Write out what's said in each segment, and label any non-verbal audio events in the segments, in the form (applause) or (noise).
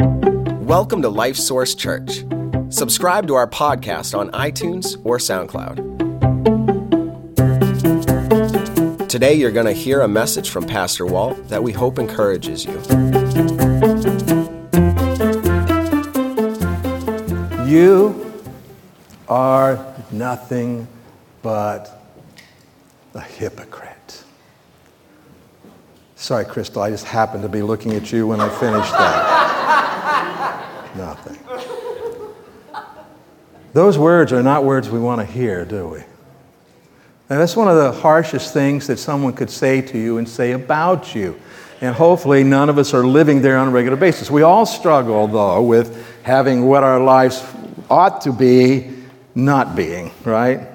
Welcome to Life Source Church. Subscribe to our podcast on iTunes or SoundCloud. Today, you're going to hear a message from Pastor Walt that we hope encourages you. You are nothing but a hypocrite. Sorry, Crystal, I just happened to be looking at you when I finished that. (laughs) nothing. Those words are not words we want to hear, do we? And that's one of the harshest things that someone could say to you and say about you. And hopefully, none of us are living there on a regular basis. We all struggle, though, with having what our lives ought to be not being, right?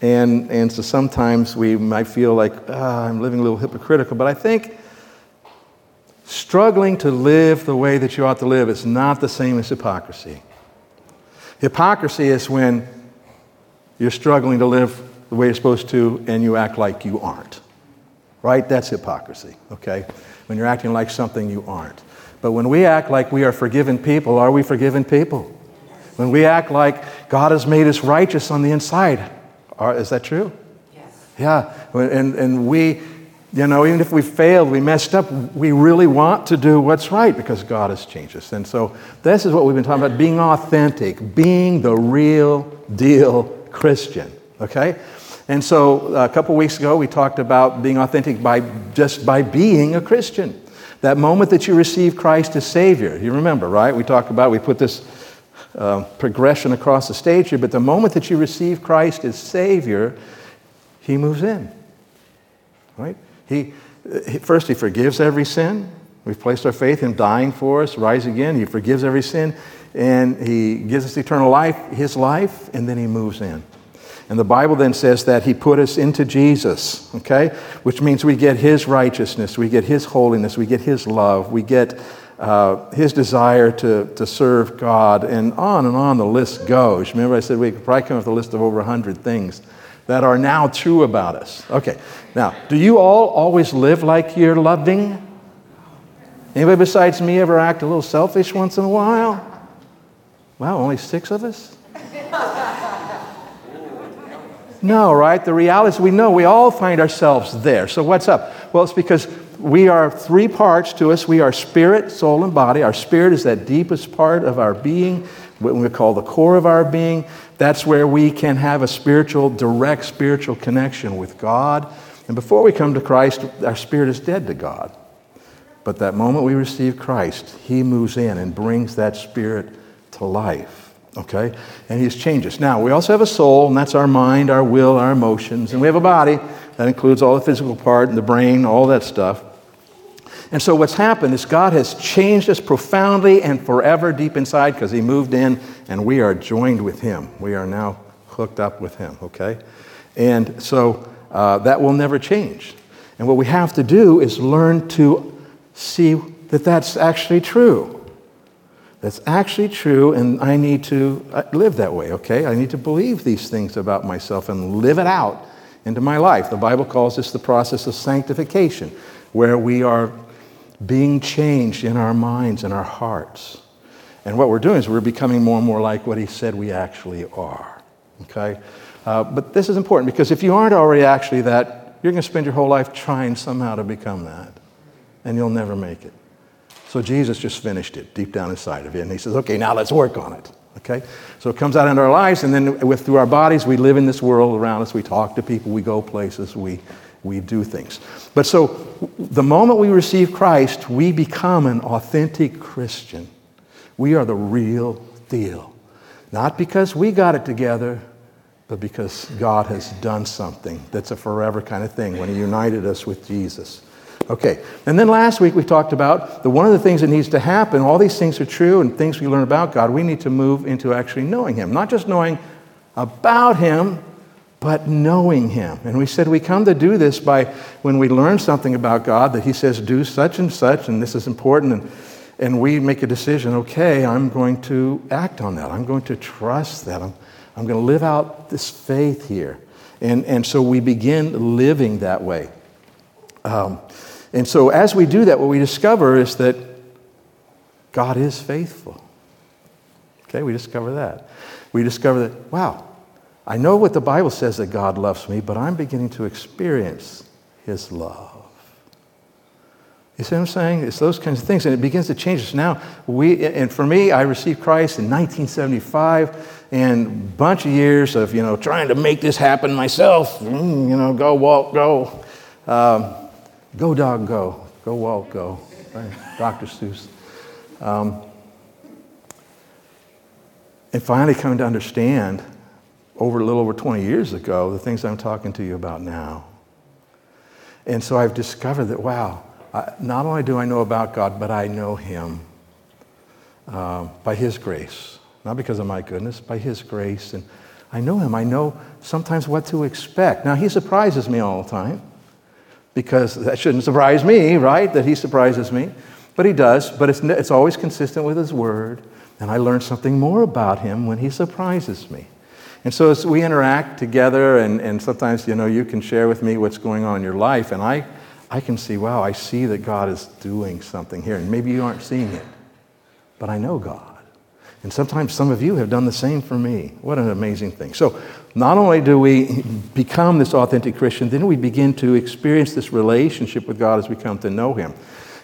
And, and so sometimes we might feel like, ah, I'm living a little hypocritical, but I think struggling to live the way that you ought to live is not the same as hypocrisy. Hypocrisy is when you're struggling to live the way you're supposed to and you act like you aren't. Right? That's hypocrisy, okay? When you're acting like something you aren't. But when we act like we are forgiven people, are we forgiven people? When we act like God has made us righteous on the inside, are, is that true? Yes. Yeah. And, and we, you know, even if we failed, we messed up, we really want to do what's right because God has changed us. And so this is what we've been talking about being authentic, being the real deal Christian, okay? And so a couple weeks ago, we talked about being authentic by just by being a Christian. That moment that you receive Christ as Savior, you remember, right? We talked about, we put this uh, progression across the stage here, but the moment that you receive Christ as Savior, He moves in. Right? He, first, He forgives every sin. We've placed our faith in dying for us, rise again. He forgives every sin, and He gives us eternal life, His life, and then He moves in. And the Bible then says that He put us into Jesus, okay? Which means we get His righteousness, we get His holiness, we get His love, we get uh, his desire to, to serve God, and on and on the list goes. Remember, I said we could probably come up with a list of over 100 things that are now true about us. Okay, now, do you all always live like you're loving? Anybody besides me ever act a little selfish once in a while? Wow, only six of us? No, right? The reality is we know we all find ourselves there. So what's up? Well, it's because we are three parts to us. We are spirit, soul, and body. Our spirit is that deepest part of our being, what we call the core of our being. That's where we can have a spiritual, direct spiritual connection with God. And before we come to Christ, our spirit is dead to God. But that moment we receive Christ, He moves in and brings that spirit to life. Okay? And He's changed us. Now, we also have a soul, and that's our mind, our will, our emotions. And we have a body that includes all the physical part and the brain, all that stuff. And so what's happened is God has changed us profoundly and forever deep inside because He moved in and we are joined with Him. We are now hooked up with Him, okay? And so uh, that will never change. And what we have to do is learn to see that that's actually true. That's actually true, and I need to uh, live that way, okay? I need to believe these things about myself and live it out into my life. The Bible calls this the process of sanctification, where we are being changed in our minds and our hearts. And what we're doing is we're becoming more and more like what he said we actually are. Okay? Uh, but this is important because if you aren't already actually that, you're going to spend your whole life trying somehow to become that. And you'll never make it. So Jesus just finished it deep down inside of you. And he says, okay, now let's work on it. Okay? So it comes out into our lives, and then with, through our bodies, we live in this world around us. We talk to people, we go places, we we do things. But so the moment we receive Christ, we become an authentic Christian. We are the real deal. Not because we got it together, but because God has done something that's a forever kind of thing when He united us with Jesus. Okay, and then last week we talked about the one of the things that needs to happen, all these things are true and things we learn about God, we need to move into actually knowing Him. Not just knowing about Him, but knowing Him. And we said we come to do this by when we learn something about God that He says, do such and such, and this is important, and, and we make a decision, okay, I'm going to act on that. I'm going to trust that. I'm, I'm going to live out this faith here. And, and so we begin living that way. Um, and so as we do that, what we discover is that God is faithful. Okay, we discover that. We discover that, wow, I know what the Bible says that God loves me, but I'm beginning to experience His love. You see what I'm saying? It's those kinds of things, and it begins to change us. Now, we, and for me, I received Christ in 1975, and a bunch of years of, you know, trying to make this happen myself. Mm, you know, go, walk, go. Um, go, dog, go. Go, walk, go. Dr. Seuss. Um, and finally coming to understand over a little over 20 years ago the things I'm talking to you about now. And so I've discovered that, wow, I, not only do I know about God, but I know Him uh, by His grace. Not because of my goodness, by His grace. And I know Him. I know sometimes what to expect. Now, He surprises me all the time because that shouldn't surprise me, right? That He surprises me. But He does, but it's, it's always consistent with His Word. And I learn something more about Him when He surprises me. And so as we interact together, and, and sometimes, you know, you can share with me what's going on in your life, and I, I can see, wow, I see that God is doing something here. And maybe you aren't seeing it, but I know God. And sometimes some of you have done the same for me. What an amazing thing. So, not only do we become this authentic Christian, then we begin to experience this relationship with God as we come to know Him.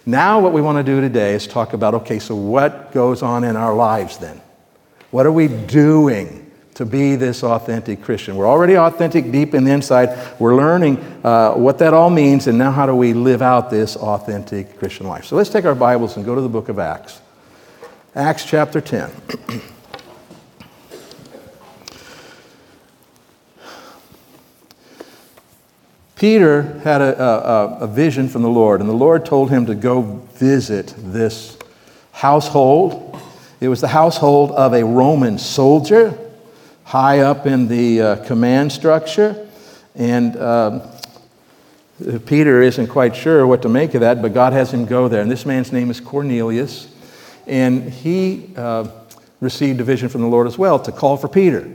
Now, what we want to do today is talk about okay, so what goes on in our lives then? What are we doing? To be this authentic Christian. We're already authentic deep in the inside. We're learning uh, what that all means, and now how do we live out this authentic Christian life? So let's take our Bibles and go to the book of Acts. Acts chapter 10. (clears throat) Peter had a, a, a, vision from the Lord, and the Lord told him to go visit this household. It was the household of a Roman soldier high up in the uh, command structure. And um, Peter isn't quite sure what to make of that, but God has him go there. And this man's name is Cornelius. And he uh, received a vision from the Lord as well to call for Peter.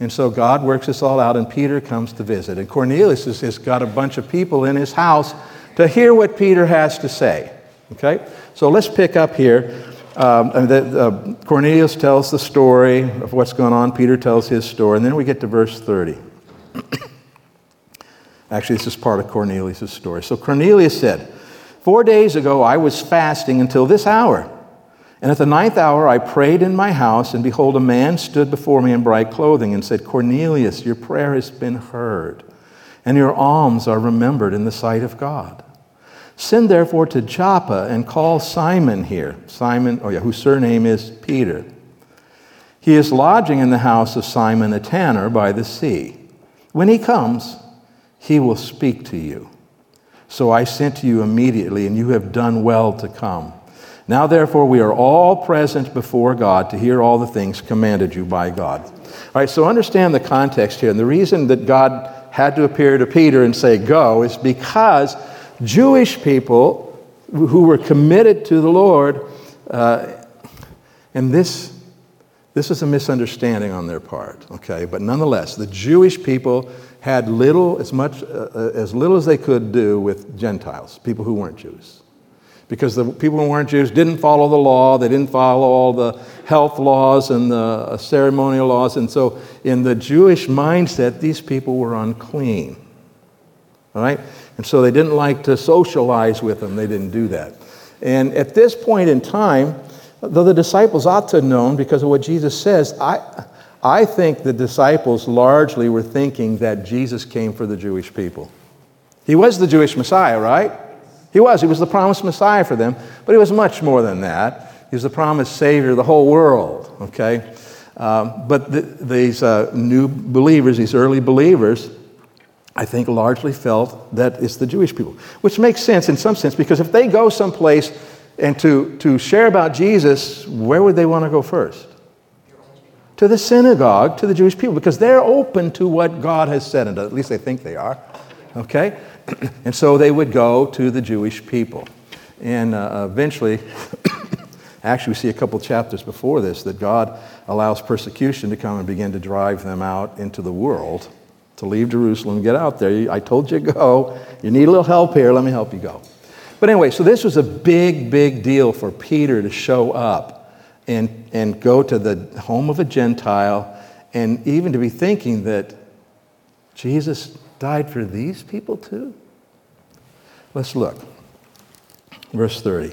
And so God works this all out, and Peter comes to visit. And Cornelius has got a bunch of people in his house to hear what Peter has to say. Okay? So let's pick up here. Um, the, uh, Cornelius tells the story of what's going on. Peter tells his story. And then we get to verse 30. (coughs) Actually, this is part of Cornelius' story. So Cornelius said, Four days ago I was fasting until this hour. And at the ninth hour I prayed in my house, and behold, a man stood before me in bright clothing and said, Cornelius, your prayer has been heard, and your alms are remembered in the sight of God. Send therefore to Joppa and call Simon here, Simon, oh yeah, whose surname is Peter. He is lodging in the house of Simon a tanner by the sea. When he comes, he will speak to you. So I sent to you immediately, and you have done well to come. Now, therefore, we are all present before God to hear all the things commanded you by God. All right, so understand the context here. And the reason that God had to appear to Peter and say, Go, is because Jewish people who were committed to the Lord, uh, and this, this is a misunderstanding on their part, okay? But nonetheless, the Jewish people had little, as much, uh, uh, as little as they could do with Gentiles, people who weren't Jews. Because the people who weren't Jews didn't follow the law, they didn't follow all the health laws and the uh, ceremonial laws, and so in the Jewish mindset, these people were unclean. All right? And so they didn't like to socialize with them. They didn't do that. And at this point in time, though the disciples ought to have known because of what Jesus says, I, I think the disciples largely were thinking that Jesus came for the Jewish people. He was the Jewish Messiah, right? He was. He was the promised Messiah for them, but he was much more than that. He was the promised Savior of the whole world, okay? Um, but the, these uh, new believers, these early believers, I think, largely felt that it's the Jewish people, which makes sense in some sense because if they go someplace and to, to share about Jesus, where would they want to go first? To the synagogue, to the Jewish people, because they're open to what God has said, and at least they think they are. Okay? (clears throat) and so they would go to the Jewish people. And uh, eventually, (coughs) actually, we see a couple chapters before this that God allows persecution to come and begin to drive them out into the world to leave Jerusalem, get out there. I told you to go. You need a little help here. Let me help you go. But anyway, so this was a big, big deal for Peter to show up and, and go to the home of a Gentile and even to be thinking that Jesus died for these people too? Let's look. Verse 30.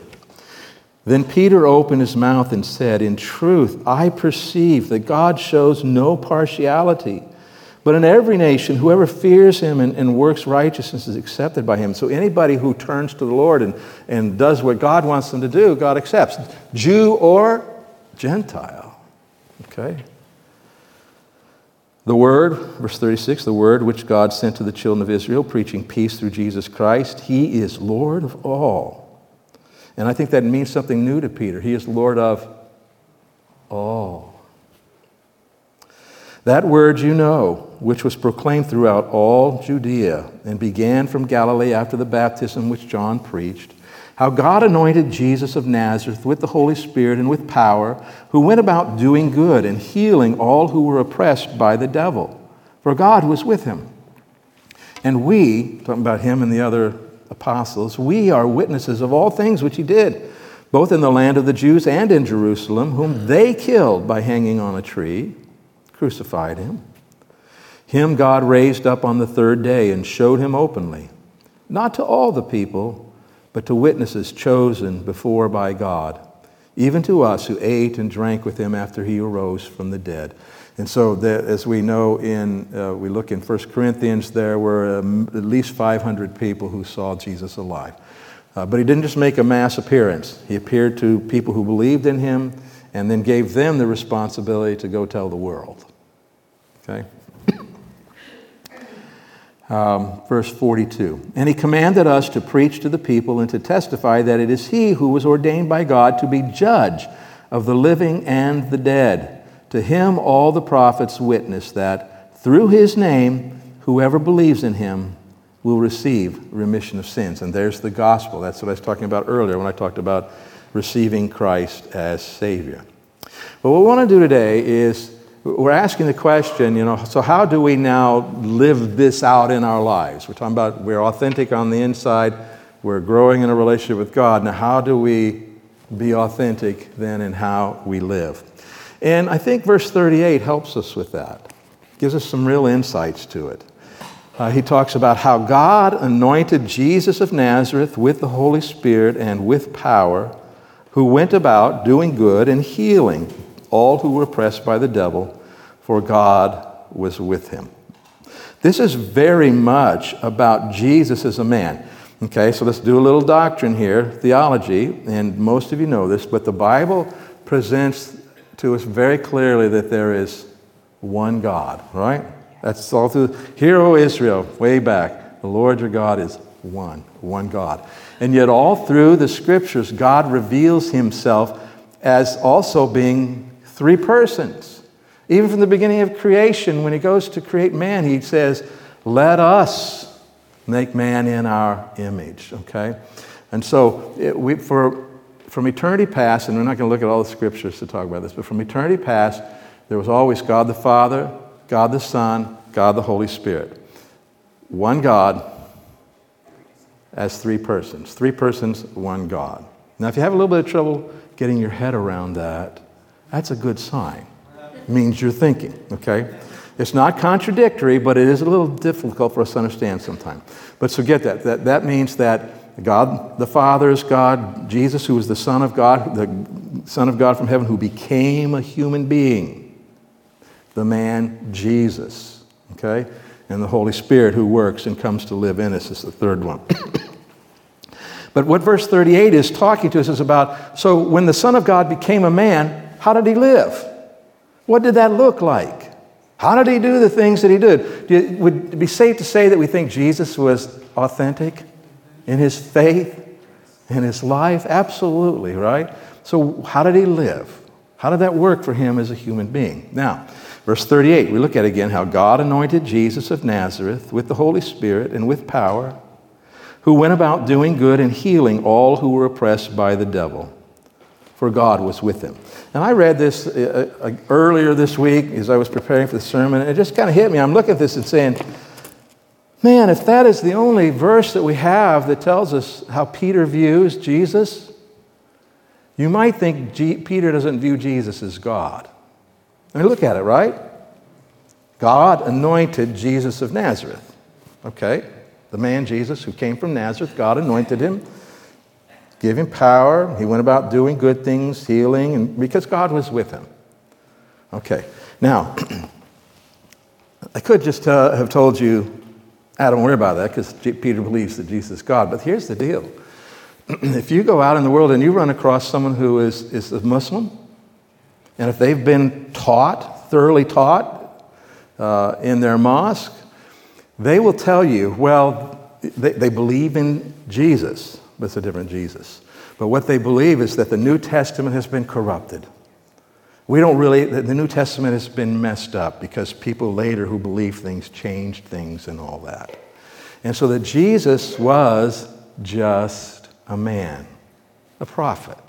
Then Peter opened his mouth and said, In truth, I perceive that God shows no partiality, but in every nation, whoever fears him and, and, works righteousness is accepted by him. So anybody who turns to the Lord and, and does what God wants them to do, God accepts. Jew or Gentile. Okay? The Word, verse 36, the Word which God sent to the children of Israel, preaching peace through Jesus Christ, He is Lord of all. And I think that means something new to Peter. He is Lord of all. That word you know, which was proclaimed throughout all Judea and began from Galilee after the baptism which John preached how God anointed Jesus of Nazareth with the Holy Spirit and with power, who went about doing good and healing all who were oppressed by the devil, for God was with him. And we, talking about him and the other apostles, we are witnesses of all things which he did, both in the land of the Jews and in Jerusalem, whom they killed by hanging on a tree, crucified him. Him God raised up on the third day and showed him openly, not to all the people but to witnesses chosen before by God, even to us who ate and drank with him after he arose from the dead. And so, as we know in, uh, we look in 1 Corinthians, there were um, at least 500 people who saw Jesus alive. Uh, but he didn't just make a mass appearance, he appeared to people who believed in him and then gave them the responsibility to go tell the world. Okay? um, verse 42. And he commanded us to preach to the people and to testify that it is he who was ordained by God to be judge of the living and the dead. To him all the prophets witness that through his name, whoever believes in him will receive remission of sins. And there's the gospel. That's what I was talking about earlier when I talked about receiving Christ as Savior. But what we want to do today is we're asking the question, you know, so how do we now live this out in our lives? We're talking about we're authentic on the inside, we're growing in a relationship with God. Now, how do we be authentic then in how we live? And I think verse 38 helps us with that, gives us some real insights to it. Uh, he talks about how God anointed Jesus of Nazareth with the Holy Spirit and with power, who went about doing good and healing all who were oppressed by the devil, for God was with him. This is very much about Jesus as a man. Okay, so let's do a little doctrine here, theology, and most of you know this, but the Bible presents to us very clearly that there is one God, right? That's all through. Hear, O Israel, way back, the Lord your God is one, one God. And yet, all through the scriptures, God reveals himself as also being Three persons. Even from the beginning of creation, when he goes to create man, he says, Let us make man in our image. Okay? And so, it, we, for, from eternity past, and we're not going to look at all the scriptures to talk about this, but from eternity past, there was always God the Father, God the Son, God the Holy Spirit. One God as three persons. Three persons, one God. Now, if you have a little bit of trouble getting your head around that, that's a good sign. It means you're thinking, okay? It's not contradictory, but it is a little difficult for us to understand sometimes. But so get that. That, that means that God the Father is God, Jesus, who is the Son of God, the Son of God from heaven, who became a human being, the man Jesus, okay? And the Holy Spirit who works and comes to live in us is the third one. (coughs) but what verse 38 is talking to us is about so when the Son of God became a man, how did he live? What did that look like? How did he do the things that he did? Would it be safe to say that we think Jesus was authentic in his faith, in his life? Absolutely, right? So, how did he live? How did that work for him as a human being? Now, verse 38, we look at again how God anointed Jesus of Nazareth with the Holy Spirit and with power, who went about doing good and healing all who were oppressed by the devil for God was with him. And I read this uh, uh, earlier this week as I was preparing for the sermon, and it just kind of hit me. I'm looking at this and saying, Man, if that is the only verse that we have that tells us how Peter views Jesus, you might think G- Peter doesn't view Jesus as God. I mean, look at it, right? God anointed Jesus of Nazareth. Okay? The man Jesus who came from Nazareth, God anointed him, him power. He went about doing good things, healing, and because God was with him. Okay. Now, (clears throat) I could just uh, have told you I don't worry about that because Peter believes that Jesus is God. But here's the deal (clears throat) if you go out in the world and you run across someone who is, is a Muslim, and if they've been taught, thoroughly taught uh, in their mosque, they will tell you, well, they, they believe in Jesus, but it's a different Jesus. But what they believe is that the New Testament has been corrupted. We don't really, the New Testament has been messed up because people later who believe things changed things and all that. And so that Jesus was just a man, a prophet,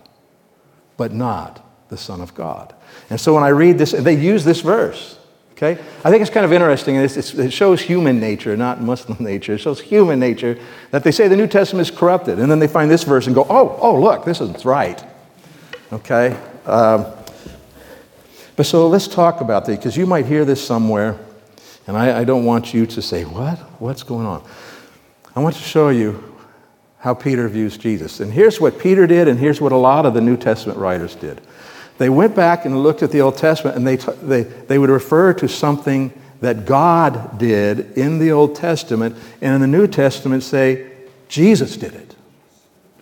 but not the Son of God. And so when I read this, and they use this verse. Okay? I think it's kind of interesting. It's, it's, it shows human nature, not Muslim (laughs) nature. It shows human nature that they say the New Testament is corrupted. And then they find this verse and go, oh, oh, look, this is right. Okay? Um, but so let's talk about that because you might hear this somewhere, and I, I don't want you to say, What? What's going on? I want to show you how Peter views Jesus. And here's what Peter did, and here's what a lot of the New Testament writers did. They went back and looked at the Old Testament, and they, they, they would refer to something that God did in the Old Testament, and in the New Testament say, Jesus did it.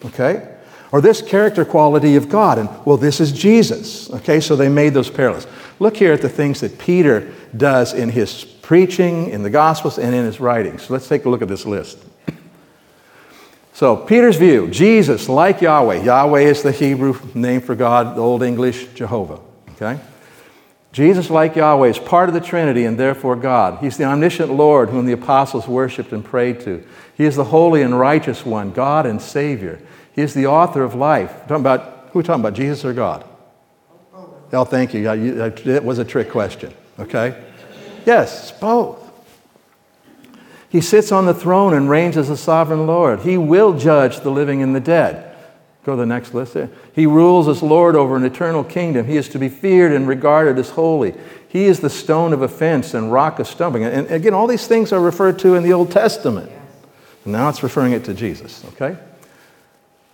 Okay? Or this character quality of God. And, well, this is Jesus. Okay, so they made those parallels. Look here at the things that Peter does in his preaching, in the Gospels, and in his writings. So let's take a look at this list. So, Peter's view Jesus, like Yahweh. Yahweh is the Hebrew name for God, the Old English, Jehovah. Okay? Jesus, like Yahweh, is part of the Trinity and therefore God. He's the omniscient Lord whom the apostles worshiped and prayed to. He is the holy and righteous one, God and Savior. He is the author of life. We're talking about, who are we talking about, Jesus or God? Oh, thank you. It was a trick question, okay? Yes, both. He sits on the throne and reigns as a sovereign Lord. He will judge the living and the dead. Go to the next list. He rules as Lord over an eternal kingdom. He is to be feared and regarded as holy. He is the stone of offense and rock of stumbling. And again, all these things are referred to in the Old Testament. And now it's referring it to Jesus, okay?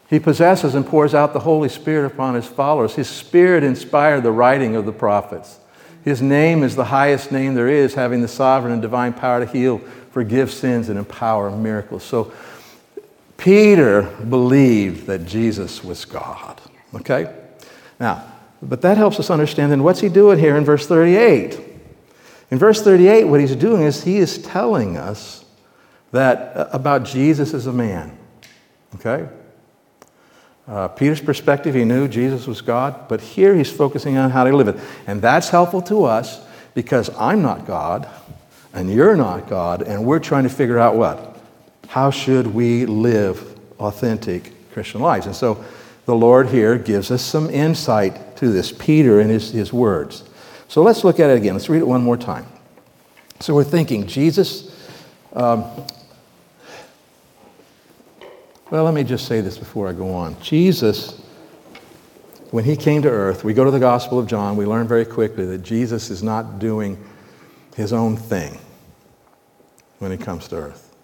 He possesses and pours out the Holy Spirit upon his followers. His Spirit inspired the writing of the prophets. His name is the highest name there is, having the sovereign and divine power to heal, forgive sins, and empower miracles. So Peter believed that Jesus was God. Okay? Now, but that helps us understand then what's he doing here in verse 38? In verse 38, what he's doing is he is telling us that uh, about Jesus as a man. Okay? Uh, Peter's perspective, he knew Jesus was God, but here he's focusing on how to live it. And that's helpful to us because I'm not God and you're not God, and we're trying to figure out what? How should we live authentic Christian lives? And so the Lord here gives us some insight to this, Peter and his, his words. So let's look at it again. Let's read it one more time. So we're thinking, Jesus, um, well, let me just say this before I go on. Jesus, when he came to earth, we go to the Gospel of John, we learn very quickly that Jesus is not doing his own thing when he comes to earth.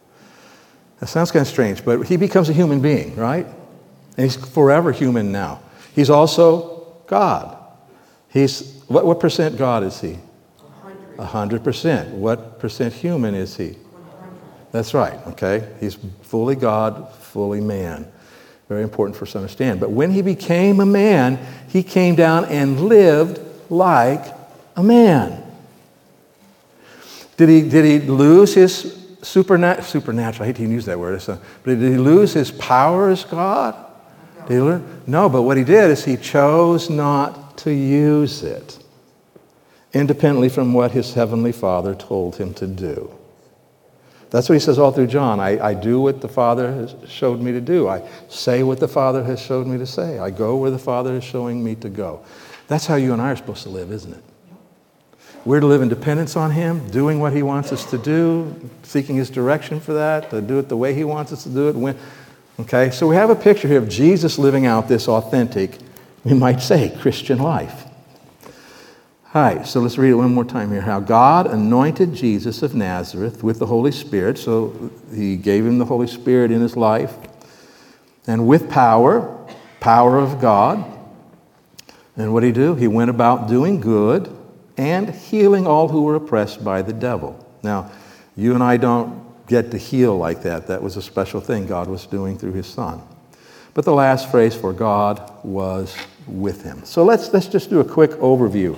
That sounds kind of strange, but he becomes a human being, right? And he's forever human now. He's also God. He's, what, what percent God is he? A hundred percent. What percent human is he? 100. That's right, okay? He's fully God, fully man. Very important for us to understand. But when he became a man, he came down and lived like a man. Did he, did he lose his supernat- supernatural? I hate to even use that word, but did he lose his power as God? Did he learn? No, but what he did is he chose not to use it independently from what his heavenly Father told him to do. That's what he says all through John. I, I do what the Father has showed me to do. I say what the Father has showed me to say. I go where the Father is showing me to go. That's how you and I are supposed to live, isn't it? We're to live in dependence on Him, doing what He wants us to do, seeking His direction for that, to do it the way He wants us to do it. When, okay, so we have a picture here of Jesus living out this authentic, we might say, Christian life. All right, so let's read it one more time here. How God anointed Jesus of Nazareth with the Holy Spirit. So He gave him the Holy Spirit in his life. And with power, power of God. And what did he do? He went about doing good and healing all who were oppressed by the devil. Now, you and I don't get to heal like that. That was a special thing God was doing through his son. But the last phrase for God was with him. So let's, let's just do a quick overview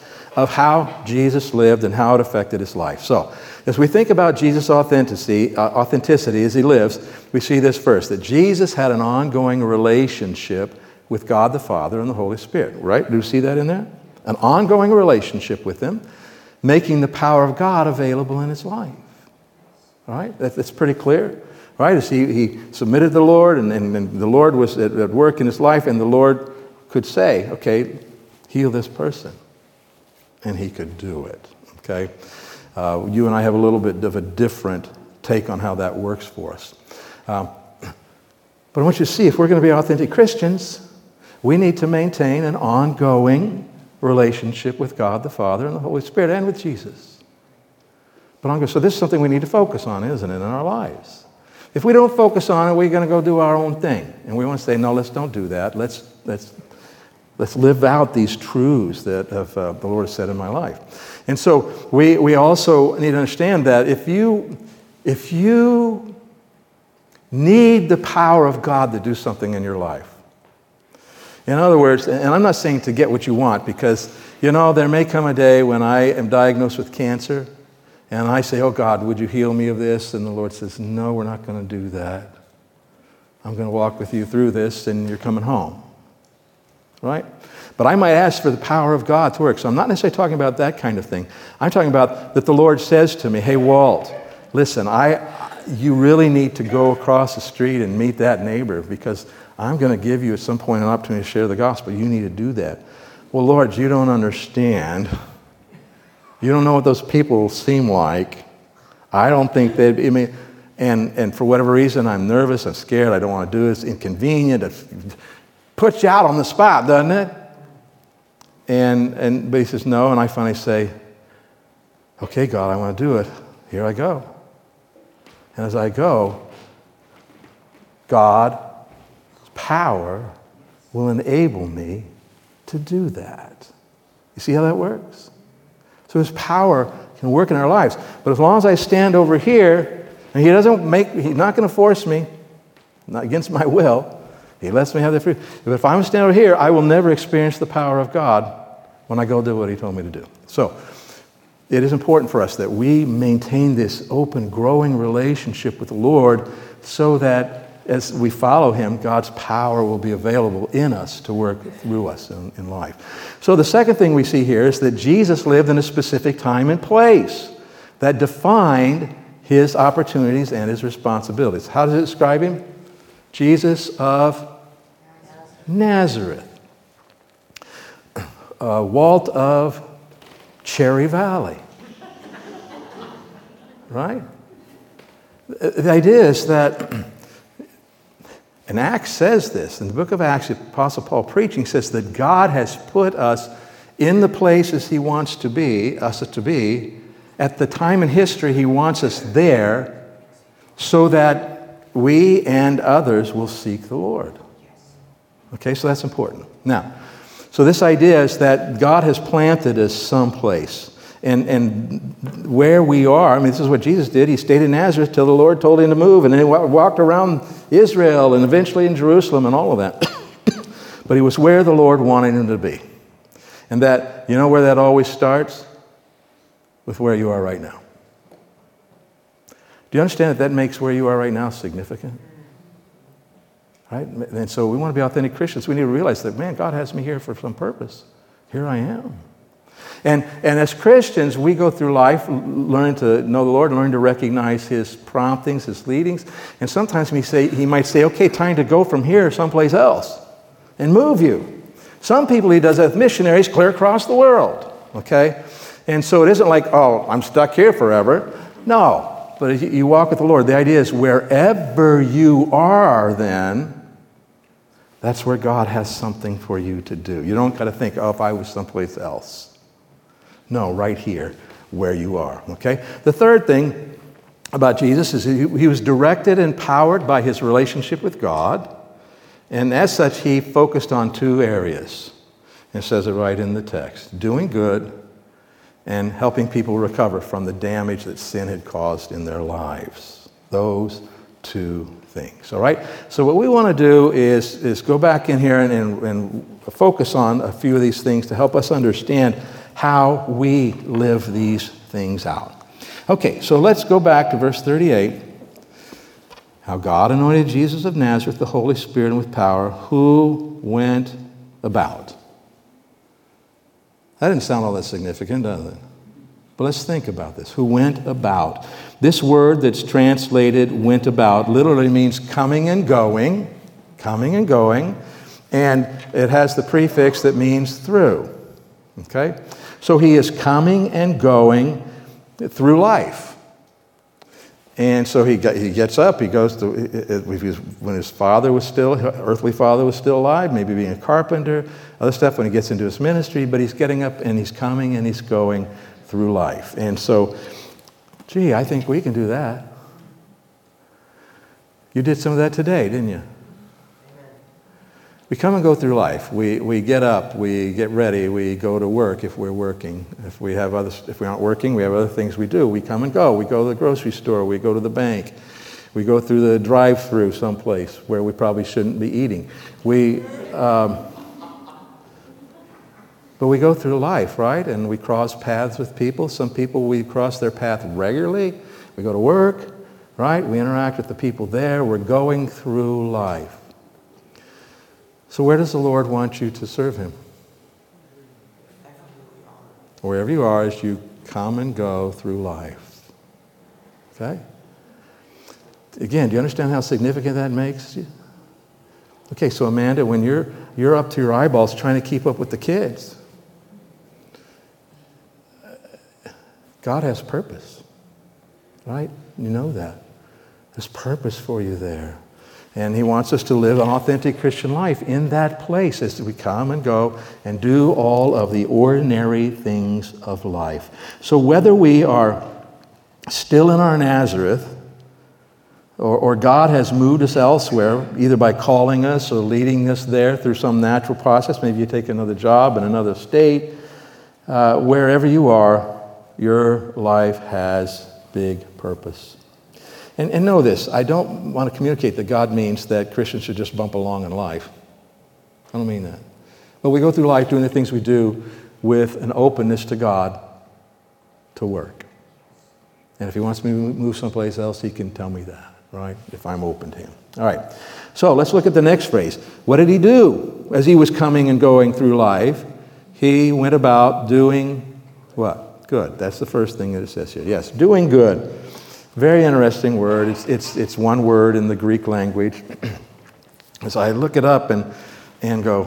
(coughs) of how Jesus lived and how it affected his life. So, as we think about Jesus' authenticity, uh, authenticity as he lives, we see this first that Jesus had an ongoing relationship with God the Father and the Holy Spirit, right? Do you see that in there? An ongoing relationship with Him, making the power of God available in his life. All right? That, that's pretty clear. Right? As he, he submitted to the Lord, and, and, and the Lord was at, at work in his life, and the Lord could say, okay, heal this person. And he could do it. Okay? Uh, you and I have a little bit of a different take on how that works for us. Um, but I want you to see if we're going to be authentic Christians, we need to maintain an ongoing relationship with God the Father and the Holy Spirit and with Jesus. But I'm going, so this is something we need to focus on, isn't it, in our lives? If we don't focus on it, we're going to go do our own thing. And we want to say, no, let's don't do that. Let's, let's, let's live out these truths that have, uh, the Lord has said in my life. And so we, we also need to understand that if you, if you need the power of God to do something in your life, in other words, and I'm not saying to get what you want because, you know, there may come a day when I am diagnosed with cancer and I say, Oh God, would you heal me of this? And the Lord says, No, we're not going to do that. I'm going to walk with you through this and you're coming home. Right? But I might ask for the power of God to work. So I'm not necessarily talking about that kind of thing. I'm talking about that the Lord says to me, Hey, Walt, listen, I, you really need to go across the street and meet that neighbor because I'm going to give you at some point an opportunity to share the gospel. You need to do that. Well, Lord, you don't understand. You don't know what those people seem like. I don't think they'd be, I mean, and, and for whatever reason, I'm nervous, I'm scared, I don't want to do it, it's inconvenient. It puts you out on the spot, doesn't it? And, and, but he says, no, and I finally say, okay, God, I want to do it. Here I go. And as I go, God power will enable me to do that. You see how that works? So his power can work in our lives. But as long as I stand over here, and he doesn't make, he's not going to force me, not against my will. He lets me have the freedom. But if I'm standing over here, I will never experience the power of God when I go do what he told me to do. So it is important for us that we maintain this open, growing relationship with the Lord so that as we follow him, God's power will be available in us to work through us in, in, life. So, the second thing we see here is that Jesus lived in a specific time and place that defined his opportunities and his responsibilities. How does it describe him? Jesus of Nazareth. Uh, Walt of Cherry Valley. Right? The idea is that and Acts says this. In the book of Acts, the Apostle Paul preaching says that God has put us in the places he wants to be, us to be, at the time in history he wants us there, so that we and others will seek the Lord. Okay, so that's important. Now, so this idea is that God has planted us someplace and, and where we are. I mean, this is what Jesus did. He stayed in Nazareth till the Lord told him to move, and then he walked around Israel and eventually in Jerusalem and all of that. (coughs) but he was where the Lord wanted him to be. And that, you know where that always starts? With where you are right now. Do you understand that that makes where you are right now significant? Right? And so we want to be authentic Christians. We need to realize that, man, God has me here for some purpose. Here I am. And, and as Christians, we go through life learning to know the Lord, learning to recognize His promptings, His leadings. And sometimes he, say, he might say, okay, time to go from here someplace else and move you. Some people He does that with missionaries clear across the world, okay? And so it isn't like, oh, I'm stuck here forever. No, but you walk with the Lord. The idea is wherever you are, then, that's where God has something for you to do. You don't got to think, oh, if I was someplace else. No, right here, where you are. Okay? The third thing about Jesus is he, he was directed and powered by his relationship with God. And as such, he focused on two areas. It says it right in the text doing good and helping people recover from the damage that sin had caused in their lives. Those two things. All right? So, what we want to do is, is go back in here and, and, and focus on a few of these things to help us understand how we live these things out. Okay, so let's go back to verse 38. How God anointed Jesus of Nazareth, the Holy Spirit, and with power, who went about. That didn't sound all that significant, does it? But let's think about this. Who went about. This word that's translated went about literally means coming and going, coming and going, and it has the prefix that means through. Okay? So he is coming and going through life. And so he, he gets up, he goes to, when his father was still, earthly father was still alive, maybe being a carpenter, other stuff when he gets into his ministry, but he's getting up and he's coming and he's going through life. And so, gee, I think we can do that. You did some of that today, didn't you? We come and go through life. We, we get up, we get ready, we go to work if we're working. If we, have other, if we aren't working, we have other things we do. We come and go. We go to the grocery store, we go to the bank, we go through the drive through someplace where we probably shouldn't be eating. We, um, but we go through life, right? And we cross paths with people. Some people we cross their path regularly. We go to work, right? We interact with the people there. We're going through life. So, where does the Lord want you to serve Him? Wherever you are as you come and go through life. Okay? Again, do you understand how significant that makes you? Okay, so Amanda, when you're, you're up to your eyeballs trying to keep up with the kids, God has purpose, right? You know that. There's purpose for you there. And He wants us to live an authentic Christian life in that place as we come and go and do all of the ordinary things of life. So, whether we are still in our Nazareth, or, or, God has moved us elsewhere, either by calling us or leading us there through some natural process. Maybe you take another job in another state. Uh, wherever you are, your life has big purpose. And, and know this I don't want to communicate that God means that Christians should just bump along in life. I don't mean that. But we go through life doing the things we do with an openness to God to work. And if He wants me to move someplace else, He can tell me that, right? If I'm open to Him. All right. So let's look at the next phrase. What did He do as He was coming and going through life? He went about doing what? Good. That's the first thing that it says here. Yes, doing good. Very interesting word. It's, it's, it's one word in the Greek language. (clears throat) As I look it up and, and go,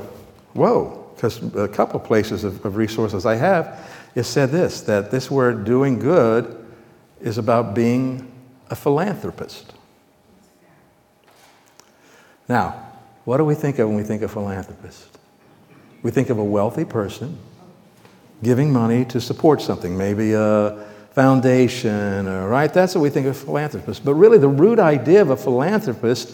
whoa, because a couple places of, of resources I have, it said this that this word doing good is about being a philanthropist. Now, what do we think of when we think of philanthropist? We think of a wealthy person giving money to support something, maybe a foundation, or, right? That's what we think of philanthropists. But really, the root idea of a philanthropist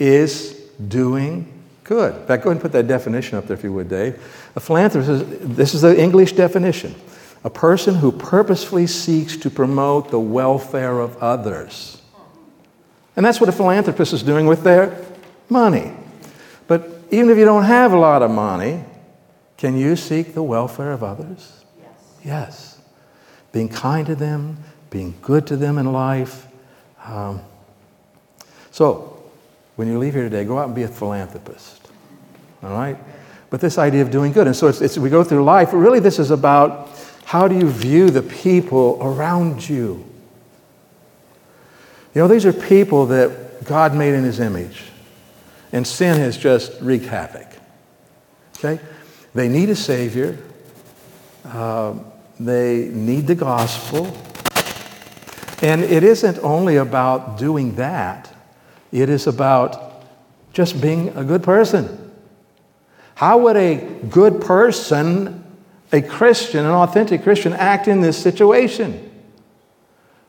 is doing good. In fact, go ahead and put that definition up there if you would, Dave. A philanthropist, this is the English definition a person who purposefully seeks to promote the welfare of others. And that's what a philanthropist is doing with their money. But even if you don't have a lot of money, can you seek the welfare of others? Yes. Yes. Being kind to them, being good to them in life. Um, so, when you leave here today, go out and be a philanthropist. All right? But this idea of doing good. And so it's, it's, we go through life. Really, this is about how do you view the people around you? You know, these are people that God made in His image. And sin has just wreaked havoc. Okay? They need a Savior. Uh, they need the gospel. And it isn't only about doing that, it is about just being a good person. How would a good person, a Christian, an authentic Christian, act in this situation?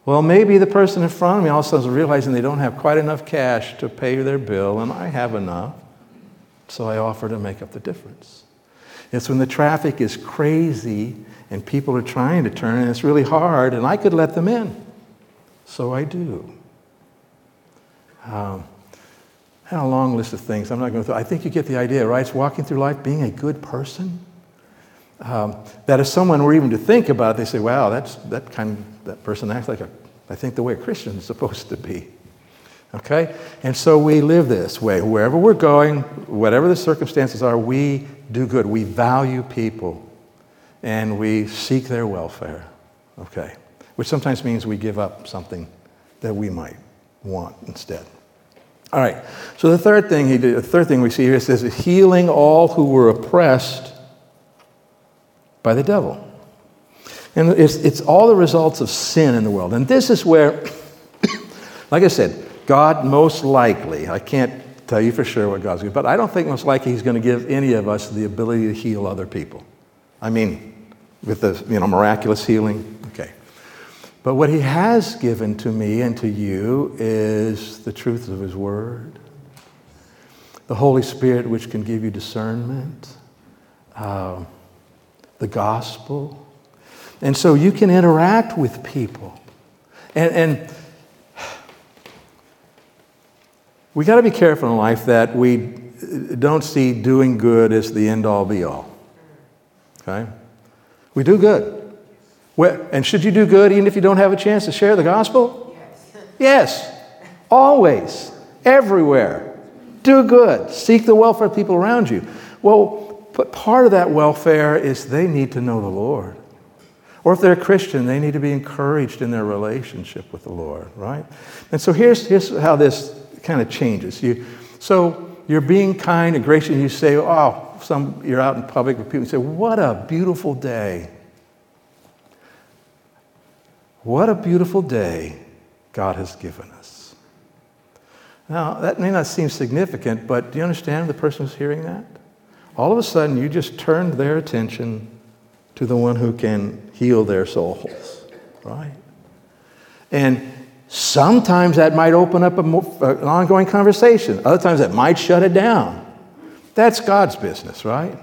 Well, maybe the person in front of me all of also is realizing they don't have quite enough cash to pay their bill, and I have enough, so I offer to make up the difference. It's when the traffic is crazy and people are trying to turn, and it's really hard, and I could let them in. So I do. Um, had a long list of things. I'm not going to. I think you get the idea, right? It's walking through life being a good person. Um, that if someone were even to think about it, they say, "Wow, that's that kind. Of, that person acts like a. I think the way a Christian is (laughs) supposed to be." Okay, and so we live this way. Wherever we're going, whatever the circumstances are, we do good. We value people, and we seek their welfare. Okay, which sometimes means we give up something that we might want instead. All right. So the third thing he did, the third thing we see here says healing all who were oppressed by the devil. And it's, it's all the results of sin in the world. And this is where, (coughs) like I said, God most likely, I can't tell you for sure what God's going to, but I don't think most likely He's going to give any of us the ability to heal other people. I mean, with the you know miraculous healing, okay. But what he has given to me and to you is the truth of his word, the Holy Spirit, which can give you discernment, uh, the gospel. And so you can interact with people. And, and we got to be careful in life that we don't see doing good as the end all be all. Okay? We do good. Well, and should you do good even if you don't have a chance to share the gospel? Yes. Yes. Always. Everywhere. Do good. Seek the welfare of people around you. Well, but part of that welfare is they need to know the Lord. Or if they're a Christian, they need to be encouraged in their relationship with the Lord, right? And so here's, here's how this kind of changes. You, so you're being kind and gracious, and you say, oh, some, you're out in public with people, and say, what a beautiful day. What a beautiful day God has given us. Now, that may not seem significant, but do you understand the person who's hearing that? All of a sudden, you just turned their attention to the one who can heal their souls, right? And sometimes that might open up more, uh, an ongoing conversation, other times that might shut it down. That's God's business, right?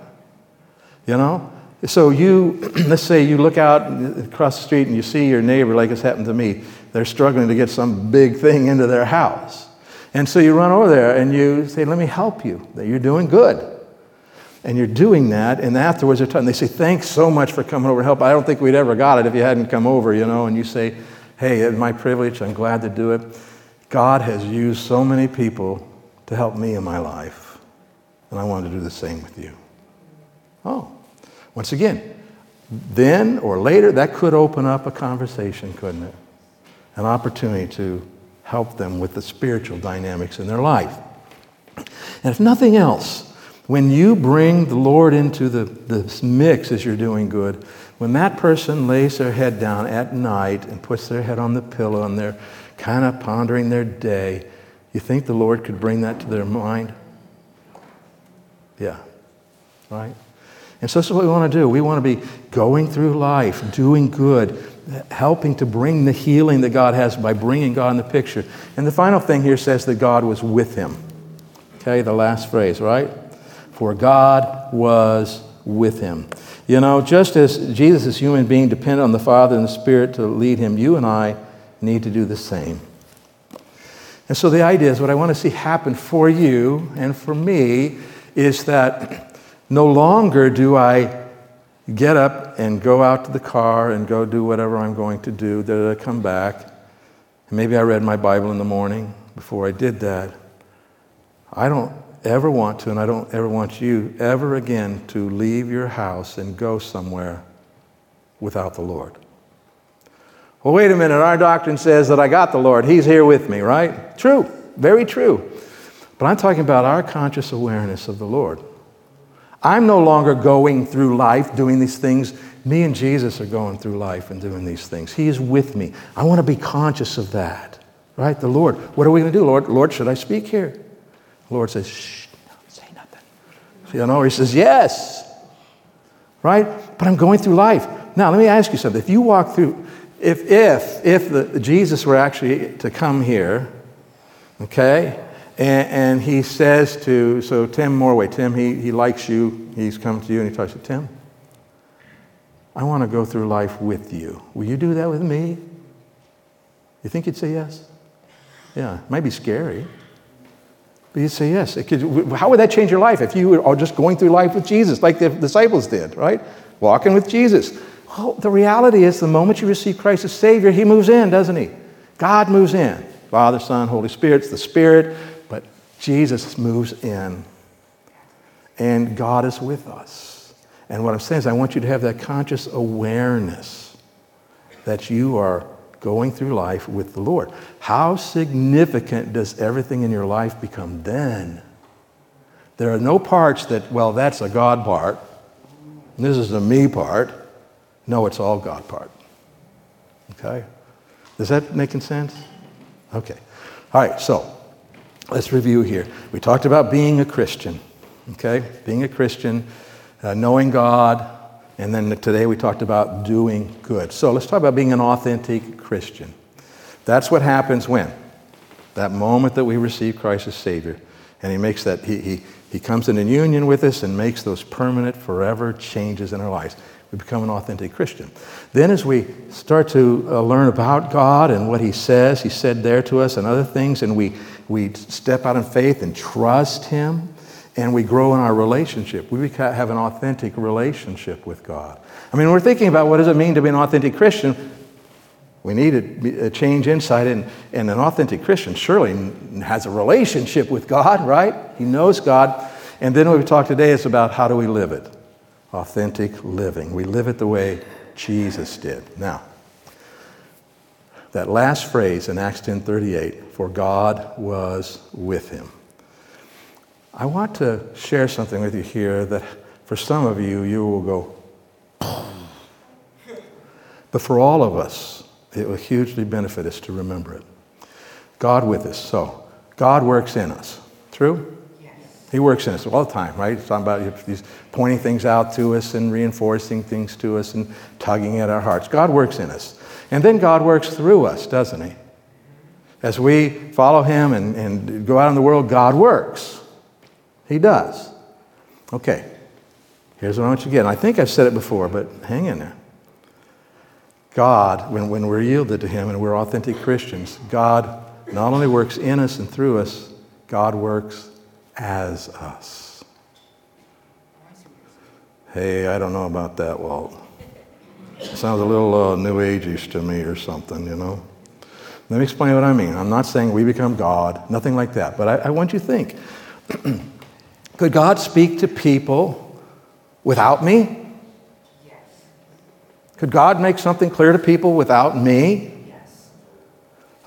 You know? So you, (clears throat) let's say you look out across the street and you see your neighbor, like it's happened to me. They're struggling to get some big thing into their house. And so you run over there and you say, let me help you. That you're doing good. And you're doing that, and afterwards they're talking, they say, thanks so much for coming over to help. I don't think we'd ever got it if you hadn't come over, you know. And you say, hey, it's my privilege. I'm glad to do it. God has used so many people to help me in my life. And I want to do the same with you. Oh, once again, then or later, that could open up a conversation, couldn't it? An opportunity to help them with the spiritual dynamics in their life. And if nothing else, when you bring the Lord into the, the mix as you're doing good, when that person lays their head down at night and puts their head on the pillow and they're kind of pondering their day, you think the Lord could bring that to their mind? Yeah. Right? And so this is what we want to do. We want to be going through life, doing good, helping to bring the healing that God has by bringing God in the picture. And the final thing here says that God was with him. Okay, the last phrase, right? For God was with him. You know, just as Jesus is human being dependent on the Father and the Spirit to lead him, you and I need to do the same. And so the idea is what I want to see happen for you and for me is that no longer do I get up and go out to the car and go do whatever I'm going to do. that I come back. Maybe I read my Bible in the morning before I did that. I don't ever want to, and I don't ever want you ever again to leave your house and go somewhere without the Lord. Well, wait a minute. Our doctrine says that I got the Lord. He's here with me, right? True. Very true. But I'm talking about our conscious awareness of the Lord. I'm no longer going through life doing these things. Me and Jesus are going through life and doing these things. He is with me. I want to be conscious of that. Right? The Lord. What are we going to do, Lord? Lord, should I speak here? The Lord says, shh, no, say nothing. You know, he says, yes. Right? But I'm going through life. Now, let me ask you something. If you walk through, if, if, if the, Jesus were actually to come here, okay, and, and, he says to, so Tim Morway, Tim, he, he likes you, he's come to you and he talks to Tim, I want to go through life with you. Will you do that with me? You think you'd say yes? Yeah, it might be scary. But you'd say yes. Could, how would that change your life if you were just going through life with Jesus, like the disciples did, right? Walking with Jesus. Well, the reality is, the moment you receive Christ as Savior, He moves in, doesn't He? God moves in. Father, Son, Holy Spirit, it's the Spirit, Jesus moves in. And God is with us. And what I'm saying is, I want you to have that conscious awareness that you are going through life with the Lord. How significant does everything in your life become then? There are no parts that, well, that's a God part, this is a me part. No, it's all God part. Okay? Is that making sense? Okay. All right, so let's review here. We talked about being a Christian. Okay? Being a Christian, uh, knowing God, and then today we talked about doing good. So let's talk about being an authentic Christian. That's what happens when? That moment that we receive Christ as Savior. And He makes that, He, he, he comes in union with us and makes those permanent, forever changes in our lives. We become an authentic Christian. Then, as we start to uh, learn about God and what He says, He said there to us and other things, and we, we step out in faith and trust Him, and we grow in our relationship. We have an authentic relationship with God. I mean, we're thinking about what does it mean to be an authentic Christian. We need a, change inside, and, and an authentic Christian surely has a relationship with God, right? He knows God. And then what we talk today is about how do we live it? Authentic living. We live it the way Jesus did. Now, that last phrase in Acts 10:38, for God was with him. I want to share something with you here that for some of you, you will go, but for all of us, it will hugely benefit us to remember it. God with us. So, God works in us. True? Yes. He works in us all the time, right? He's talking about he's pointing things out to us and reinforcing things to us and tugging at our hearts. God works in us. And then God works through us, doesn't He? As we follow Him and, and go out in the world, God works. He does. Okay, here's what I want you to get. I think I've said it before, but hang in there. God, when, when we're yielded to Him and we're authentic Christians, God not only works in us and through us, God works as us. Hey, I don't know about that, Walt. Sounds a little uh, new ageish to me or something, you know. Let me explain what I mean. I'm not saying we become God, nothing like that. But I, I want you to think (clears throat) Could God speak to people without me? Yes. Could God make something clear to people without me? Yes.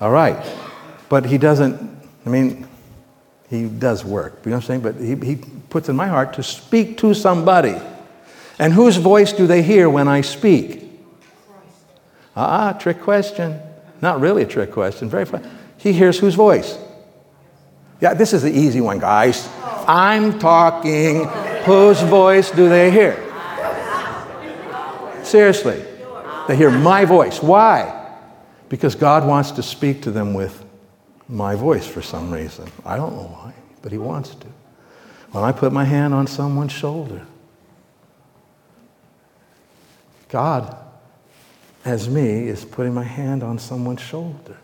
All right. But He doesn't, I mean, He does work. You know what I'm saying? But He, he puts in my heart to speak to somebody. And whose voice do they hear when I speak? Ah, trick question. Not really a trick question. Very fun. He hears whose voice? Yeah, this is the easy one, guys. I'm talking. Whose voice do they hear? Seriously. They hear my voice. Why? Because God wants to speak to them with my voice for some reason. I don't know why, but He wants to. When I put my hand on someone's shoulder, God, as me, is putting my hand on someone's shoulder.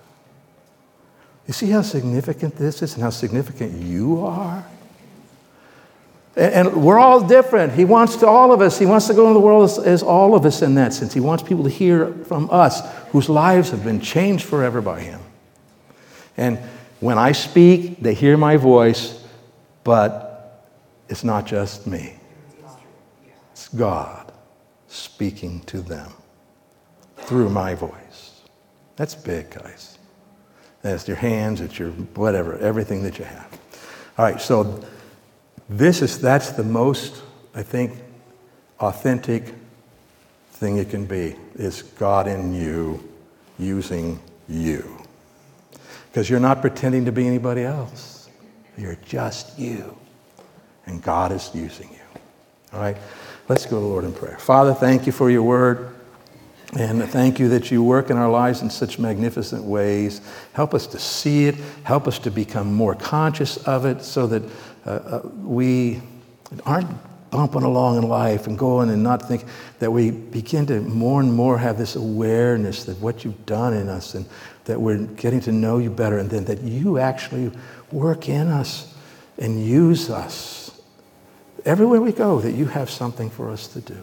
You see how significant this is and how significant you are? And we're all different. He wants to all of us. He wants to go into the world as, as, all of us in that sense. He wants people to hear from us whose lives have been changed forever by Him. And when I speak, they hear my voice, but it's not just me, it's God speaking to them through my voice. That's big, guys. That's your hands, it's your whatever, everything that you have. All right, so this is, that's the most I think, authentic thing it can be is God in you using you. Because you're not pretending to be anybody else. You're just you. And God is using you. All right? Let's go to the Lord in prayer. Father, thank you for your word. And thank you that you work in our lives in such magnificent ways. Help us to see it. Help us to become more conscious of it so that uh, uh, we aren't bumping along in life and going and not think that we begin to more and more have this awareness that what you've done in us and that we're getting to know you better and then that you actually work in us and use us everywhere we go that you have something for us to do.